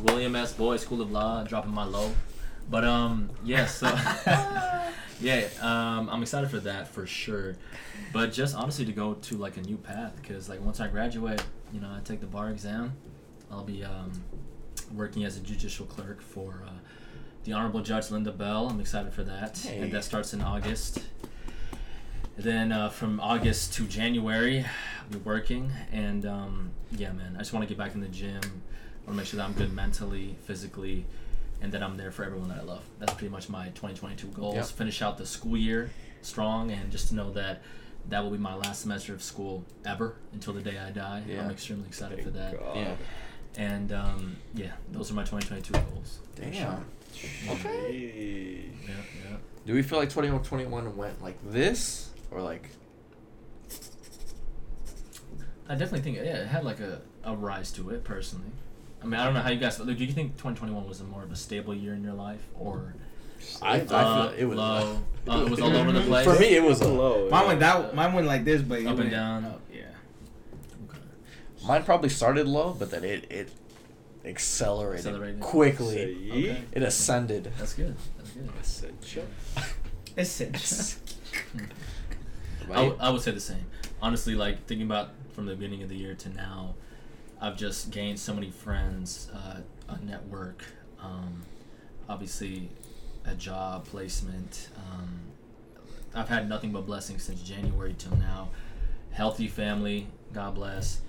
William S. Boyd, School of Law, dropping my low. But um, yes, so yeah, um, I'm excited for that for sure. But just honestly to go to like a new path because like once I graduate, you know, I take the bar exam. I'll be um, working as a judicial clerk for uh, the Honorable Judge Linda Bell. I'm excited for that,
Hey.
and that starts in August. Then uh, from August to January, I'll be working, and um, yeah, man, I just want to get back in the gym. I want to make sure that I'm good mentally, physically, and that I'm there for everyone that I love. That's pretty much my 2022 goals.
Yep.
Finish out the school year strong, and just to know that that will be my last semester of school ever until the day I die.
Yeah.
I'm extremely excited for that.
God.
Yeah.
And um, yeah, those are my 2022 goals.
Damn. Okay.
Yeah, yeah.
Do we feel like 2121 went like this or like
I definitely think yeah, it had like a, a rise to it personally. I mean, I don't know how you guys. Do you think 2021 was a more of a stable year in your life, or
I, I
uh,
feel it was
low? Uh, it was all over the place.
For me, it was a
low.
Mine went that. Mine went like this, but it
Up and down.
Up, yeah.
Okay.
Mine probably started low, but then it it accelerated,
Accelerated.
quickly.
Okay.
It ascended.
That's good. That's good.
Ascension.
Essential.
I, w- I would say the same. Honestly, like thinking about from the beginning of the year to now, I've just gained so many friends, uh, a network, Um, obviously, a job placement. Um, I've had nothing but blessings since January till now. Healthy family, God bless,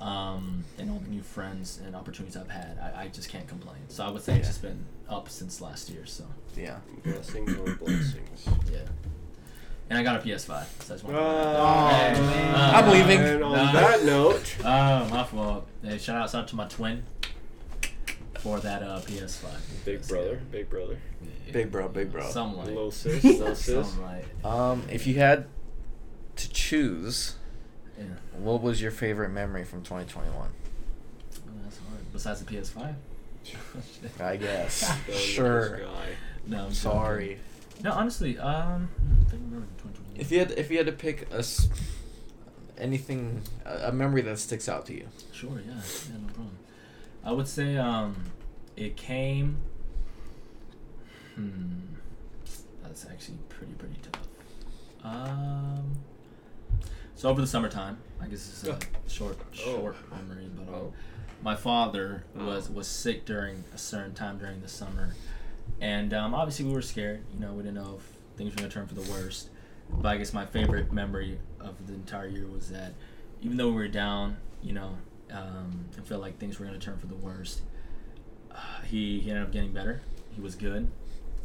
um, and all the new friends and opportunities I've had. I, I just can't complain. So I would say it's
Yeah.
just been up since last year. So
Yeah.
Blessings on blessings.
yeah. And I got a PS5. So I just want to
Oh,
Hey,
man.
uh,
I'm leaving.
And on
Nah.
that note,
Oh, my fault. Hey, shout out, out to my twin for that uh, PS5.
big
Yes,
brother,
yeah.
big brother,
Yeah,
Big bro, big bro.
Something like.
little sis, little sis.
Something like.
Um, if you had to choose,
Yeah.
what was your favorite memory from 2021?
Oh, that's hard. Besides the PS5.
I guess. Sure.
no, I'm
Sorry.
Joking. No, honestly, um, hmm, I think I remember 2021.
If you had if you had to pick a s- anything a, a memory that sticks out to you.
Sure, yeah, yeah, no problem. I would say um, it came. Hmm, that's actually pretty pretty tough. Um, so over the summertime, I guess it's a
Oh.
short
Oh.
short memory, but um,
Oh.
my father was
Oh.
was sick during a certain time during the summer, and um, obviously we were scared. You know, we didn't know if things were gonna turn for the worst. But I guess my favorite memory of the entire year was that even though we were down, you know, um, and felt like things were gonna turn for the worst, uh, he, he ended up getting better. He was good,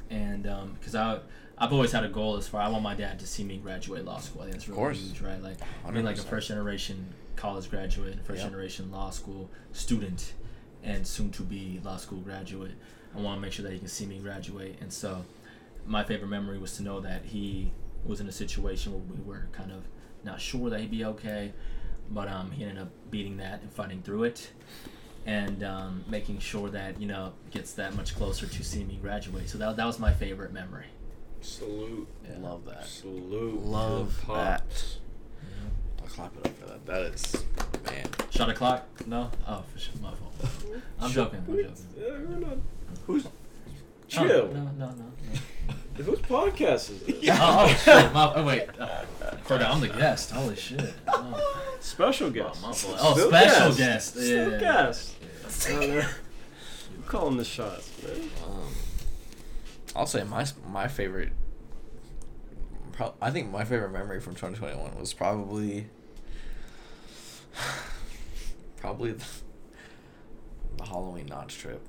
and because I I've always had a goal as far I want my dad to see me graduate law school. I think that's really
course.
huge, right? Like being like a first generation college graduate, first
Yep.
generation law school student, and soon to be law school graduate. I want to make sure that he can see me graduate, and so my favorite memory was to know that he was in a situation where we were kind of not sure that he'd be okay, but um, he ended up beating that and fighting through it, and um, making sure that you know gets that much closer to seeing me graduate. So that, that was my favorite memory.
Salute,
Yeah.
Love that.
salute.
Love
that. pops.
I'll clap it up for that. That is man.
Shot a clock? No. Oh, for sure, my fault. I'm joking. I'm joking.
Uh, we're. Who's?
Oh,
Chill.
no, no, no. no.
Whose podcast is this?
Oh, oh shit! My, oh wait, uh, forgot I'm the guest. Holy shit! Oh,
Special guest.
my fault. Oh, special guest.
Still
Yeah.
guest.
Yeah.
I'm calling the shots, man.
Um, I'll say my my favorite. Pro- I think my favorite memory from 2021 was probably probably the, the Halloween Notch trip.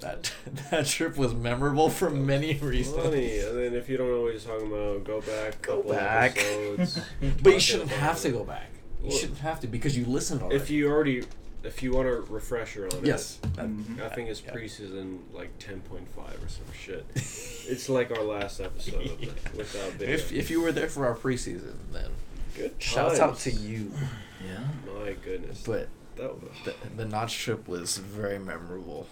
That that trip was memorable for many reasons.
Funny, and then if you don't know what you're talking about, go back.
Go
couple
back.
Episodes.
But you shouldn't
about
have to go back. You
Well,
shouldn't have to because you listened already.
If you already, if you want a refresher on
yes,
it,
that-
Mhm.
I think it's
yeah.
preseason like 10.5 or some shit. It's like our last episode of it without video.
If if you were there for our preseason, then
Good
shouts out to you.
Yeah.
My goodness.
But
that was,
the, the Notch trip was very memorable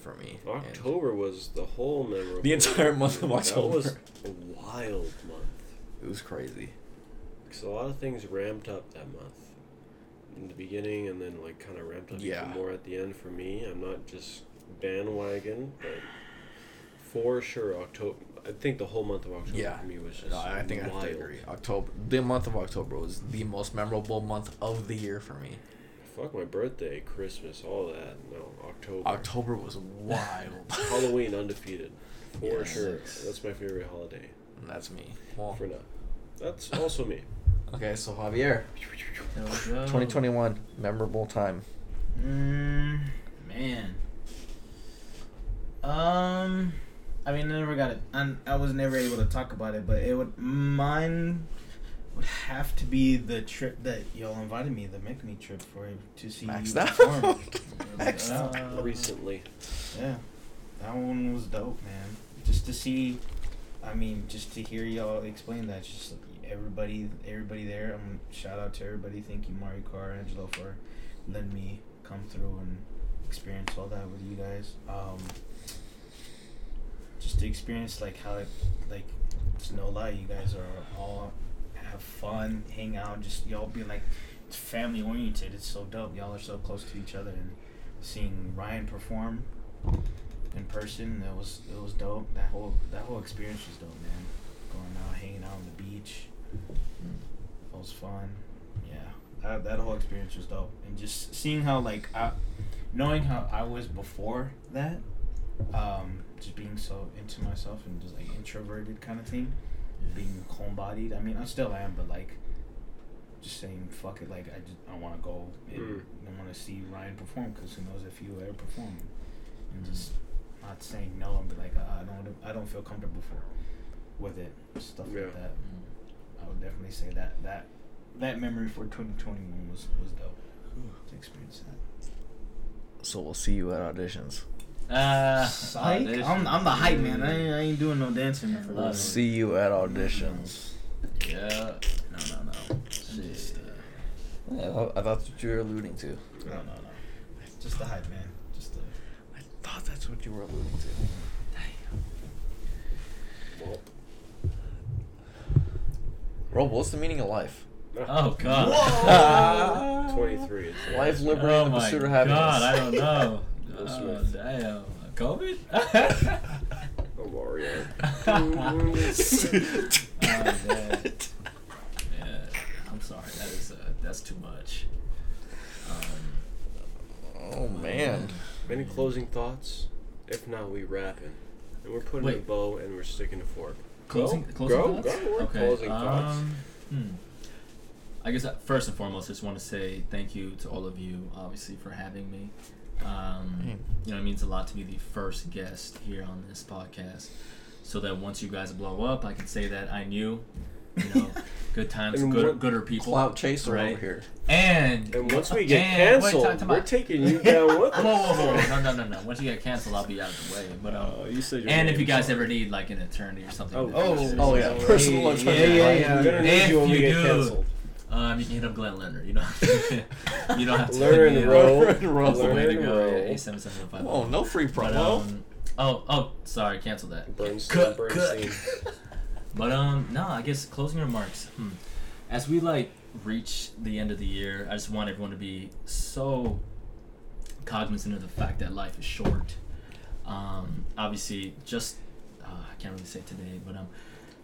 for me. and-
October was the whole memorable.
The entire month of October.
That was a wild month.
It was crazy.
Because a lot of things ramped up that month. In the beginning, and then like kind of ramped up
Yeah.
even more at the end for me. I'm not just bandwagon, but for sure October. I think the whole month of October
Yeah,
for me was just
No, I think I have
wild.
to agree. October, the month of October was the most memorable month of the year for me.
Fuck my birthday, Christmas, all that. No, October.
October was wild.
Halloween undefeated. For
Yes.
sure. That's my favorite holiday.
And that's me. Well,
For now. That's also me.
okay, so Javier,
There we go.
2021 memorable time.
Mm,
Man.
um, I mean, I never got it. and I was never able to talk about it, but it would mine would have to be the trip that y'all invited me, the Make Me trip for to see
Maxed
you
out.
perform.
Maxed
out.
Uh,
Recently.
Yeah, that one was dope, man. Just to see, I mean, just to hear y'all explain that, just everybody, everybody there. Um, shout out to everybody. Thank you, Mario Car, Angelo, for letting me come through and experience all that with you guys. Um, just to experience like how it, like, it's no lie, you guys are all have fun, hang out, just y'all be like it's family oriented. It's so dope. Y'all are so close to each other and seeing Ryan perform in person, that was it was dope. That whole that whole experience was dope, man. Going out, hanging out on the beach, that was fun. Yeah, that that whole experience was dope, and just seeing how like I, knowing how I was before that, um, just being so into myself and just like introverted kind of thing, being homebodied. I mean, I still am, but like, just saying fuck it. Like I just I want to go and
Mm.
I want to see Ryan perform because who knows if he will ever perform, and just not saying no and be like uh, I don't I don't feel comfortable for with it stuff
Yeah.
like that. I would definitely say that that that memory for 2021 was was dope to experience that.
So we'll see you at auditions.
Uh,
Psych. I'm, I'm the hype man. I ain't, I ain't doing no dancing for
Love
this.
it.
See you at auditions.
Yeah.
No, no, no.
Shit.
Just, uh,
Yeah, I thought- I thought that's what you were alluding to.
no, no, no. Just the hype man. Just the.
I thought that's what you were alluding to.
Well,
Rob, what's the meaning of life?
Oh God.
Whoa.
23.
Life, liberty,
oh
and the pursuit of happiness.
God, I don't know.
Will
oh, damn. COVID?
Oh, Mario.
oh, man. Yeah, I'm sorry. That is uh, that's too much. Um,
Oh man.
Any closing thoughts? If not, we wrapping. And we're putting a bow and we're sticking to fork.
Closing,
Go,
closing
go,
thoughts.
go, we're
okay.
closing thoughts.
um, Hmm. I guess uh, first and foremost, I just want to say thank you to all of you, obviously, for having me. Um, you know, it means a lot to be the first guest here on this podcast, so that once you guys blow up, I can say that I knew, you know, good times,
And
good,
what-
gooder people,
Clout chaser
right?
over here.
and
And once we get
and- wait,
canceled,
time- time
we're taking you down with
Whoa,
us.
whoa, whoa! No, no, no, no! Once you get canceled, I'll be out of the way. But um,
Oh, you said
and if you guys ever need like an attorney or something,
Oh, oh,
oh, yeah, personal
yeah,
attorney,
yeah,
right?
yeah,
We're gonna need
If
you when we
you
get
do,
canceled.
Um, you can hit up Glen Lerner. You don't have to. you don't have to.
Learn
hit
and
me
roll.
up.
Roll.
The way to
Learn and
go.
roll.
Eight seven seven five.
Oh, no free
But,
promo.
um, oh, oh, sorry, cancel that.
Bernstein,
Cut,
Bernstein.
But um, no, I guess closing remarks. Hmm. As we like reach the end of the year, I just want everyone to be so cognizant of the fact that life is short. Um, obviously, just uh, I can't really say today, but um,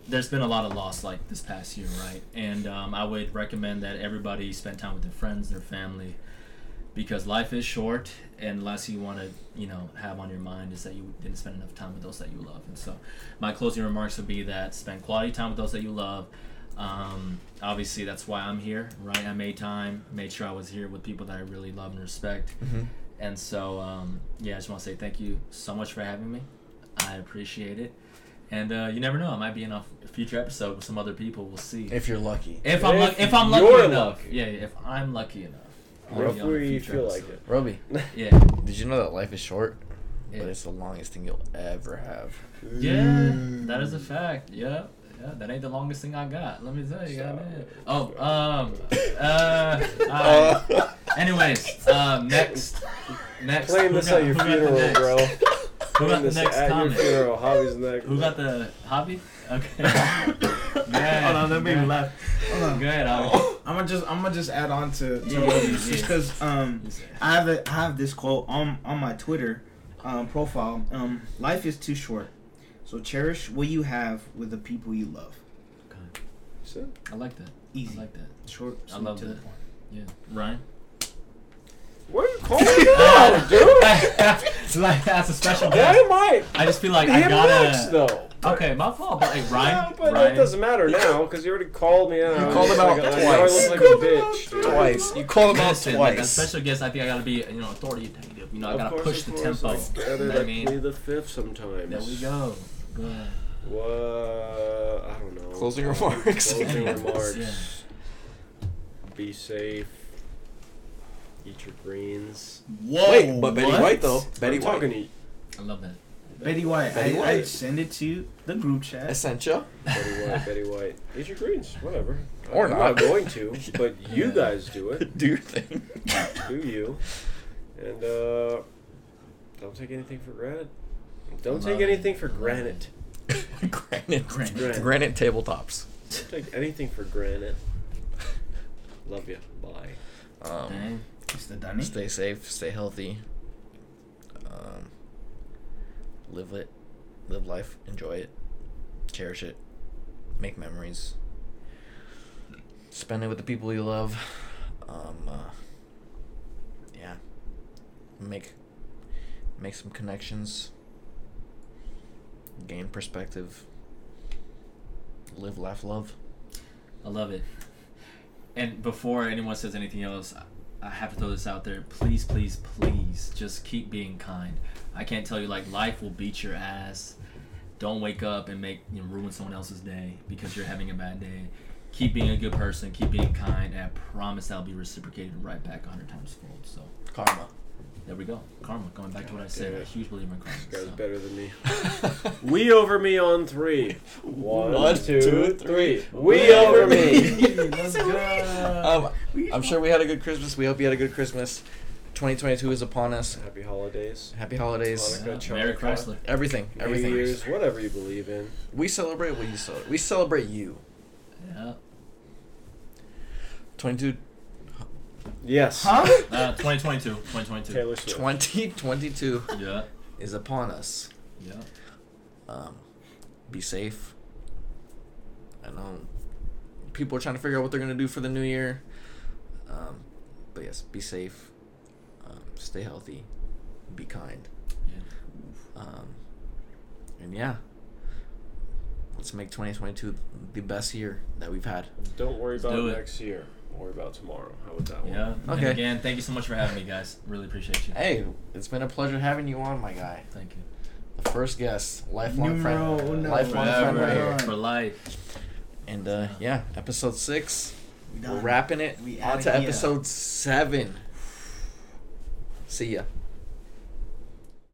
there's been a lot of loss like this past year, right? And um, I would recommend that everybody spend time with their friends, their family, because life is short, and last you want to, you know, have on your mind is that you didn't spend enough time with those that you love. And so, my closing remarks would be that spend quality time with those that you love. Um, obviously, that's why I'm here, right? I made time, made sure I was here with people that I really love and respect.
Mhm.
And so, um, yeah, I just want to say thank you so much for having me. I appreciate it. And uh, you never know, I might be in a future episode with some other people. We'll see.
If you're lucky.
If I'm
If
luck if I'm lucky
you're
enough,
lucky.
yeah, yeah, if I'm lucky enough, I'll
Or
be
if
on a
we
future
feel like it.
Roby,
Yeah,
did you know that life is short?
yeah.
But it's the longest thing you'll ever have.
Yeah, that is a fact. Yeah, yeah, that ain't the longest thing I got. Let me tell you,
So-
goddamn. Oh, um, uh, alright. Anyways, um, next, next.
Playing this at your
who got the
funeral, bro.
Who got the
this
next
at
comment?
your funeral. Hobby's next.
Who got the hobby? Okay. Good.
Hold on, let me
Good.
laugh. Hold on.
Good. hobby.
I'm gonna just I'm gonna just add on to, to
Yeah, yeah,
just because um I have a, I have this quote on on my Twitter um, profile. Um, life is too short, so cherish what you have with the people you love.
Okay.
So,
I like that.
Easy,
I like that.
short,
I love
to the
that.
point.
Yeah. Ryan.
What are you calling me out, dude?
it's like that's a special guest.
Dynamite.
I just feel like I gotta.
next, though.
Okay, my fault. But like Ryan,
Yeah, but
Ryan.
it doesn't matter now because you already called me out.
You called him out
Like,
twice.
Now I look like
You
a bitch. dude.
Twice. You called him out
Listen, like a
twice.
special guest, I think I gotta be, you know, authoritative. You know, I gotta
course,
push the tempo.
I gotta
know I mean?
play the fifth sometimes.
There we go. Good.
What? I don't know.
Closing remarks.
Closing remarks.
yeah.
Be safe. Eat your greens.
Whoa!
Wait, but Betty
what?
White though. Betty
I'm
White.
talking to you.
I love that.
Betty White.
Betty
I,
White.
I send it to the group chat.
I sent you.
Betty White. Betty White. Eat your greens. Whatever.
Or not.
I'm
not.
not going to, but you
Yeah.
guys do it.
Do your thing.
Do you? And uh, don't take anything for granted. Don't
Love
take
it.
anything for
Love
granted.
granite.
Granite.
Granite. tabletops.
Don't take anything for granted. Love you. Bye.
Um,
Dang.
Mr. Dunny.
stay safe. Stay healthy. Um, live it. Live life. Enjoy it. Cherish it. Make memories. Spend it with the people you love. Um, uh, yeah. Make make some connections. gain perspective, live, laugh, love.
I love it. And before anyone says anything else, I- have to throw this out there. Please, please, please, just keep being kind. I can't tell you like life will beat your ass. Don't wake up and make you know, ruin someone else's day because you're having a bad day. Keep being a good person. Keep being kind. And I promise that'll be reciprocated right back a hundred times fold. So
Karma.
There we go. Karma. Going back to what I said.
damn
a huge believer in karma.
This guy's
so.
better than me. We over me on three. One,
One,
two,
two,
three.
three.
We over me.
Let's go.
Um, I'm sure we had a good Christmas. We hope you had a good Christmas. 2022 is upon us.
Happy holidays.
Happy holidays.
Hanukkah,
Yeah, Merry
Chanukah,
Chrysler.
Everything.
New
Everything.
Year's, whatever you believe in.
We celebrate what you celebrate. We celebrate you.
Yeah.
22,
Yes.
Huh?
Uh, 2022. 2022.
Taylor Swift.
2022
Yeah.
is upon us.
Yeah.
Um, be safe. I know people are trying to figure out what they're gonna do for the new year. Um, but yes, be safe. Um, stay healthy. Be kind.
Yeah.
Um, and yeah, let's make 2022 the best year that we've had.
Don't worry
Let's
about
do it.
next year. Worry about tomorrow. How about that one?
Yeah. And
Okay.
again, thank you so much for having me, guys. Really appreciate you.
Hey, it's been a pleasure having you on, my guy.
Thank you.
The first guest, lifelong
Numero
friend,
uno.
lifelong friend right here.
for life.
And uh, yeah, episode six.
We
We're wrapping it.
We
on to
here.
episode seven. See ya.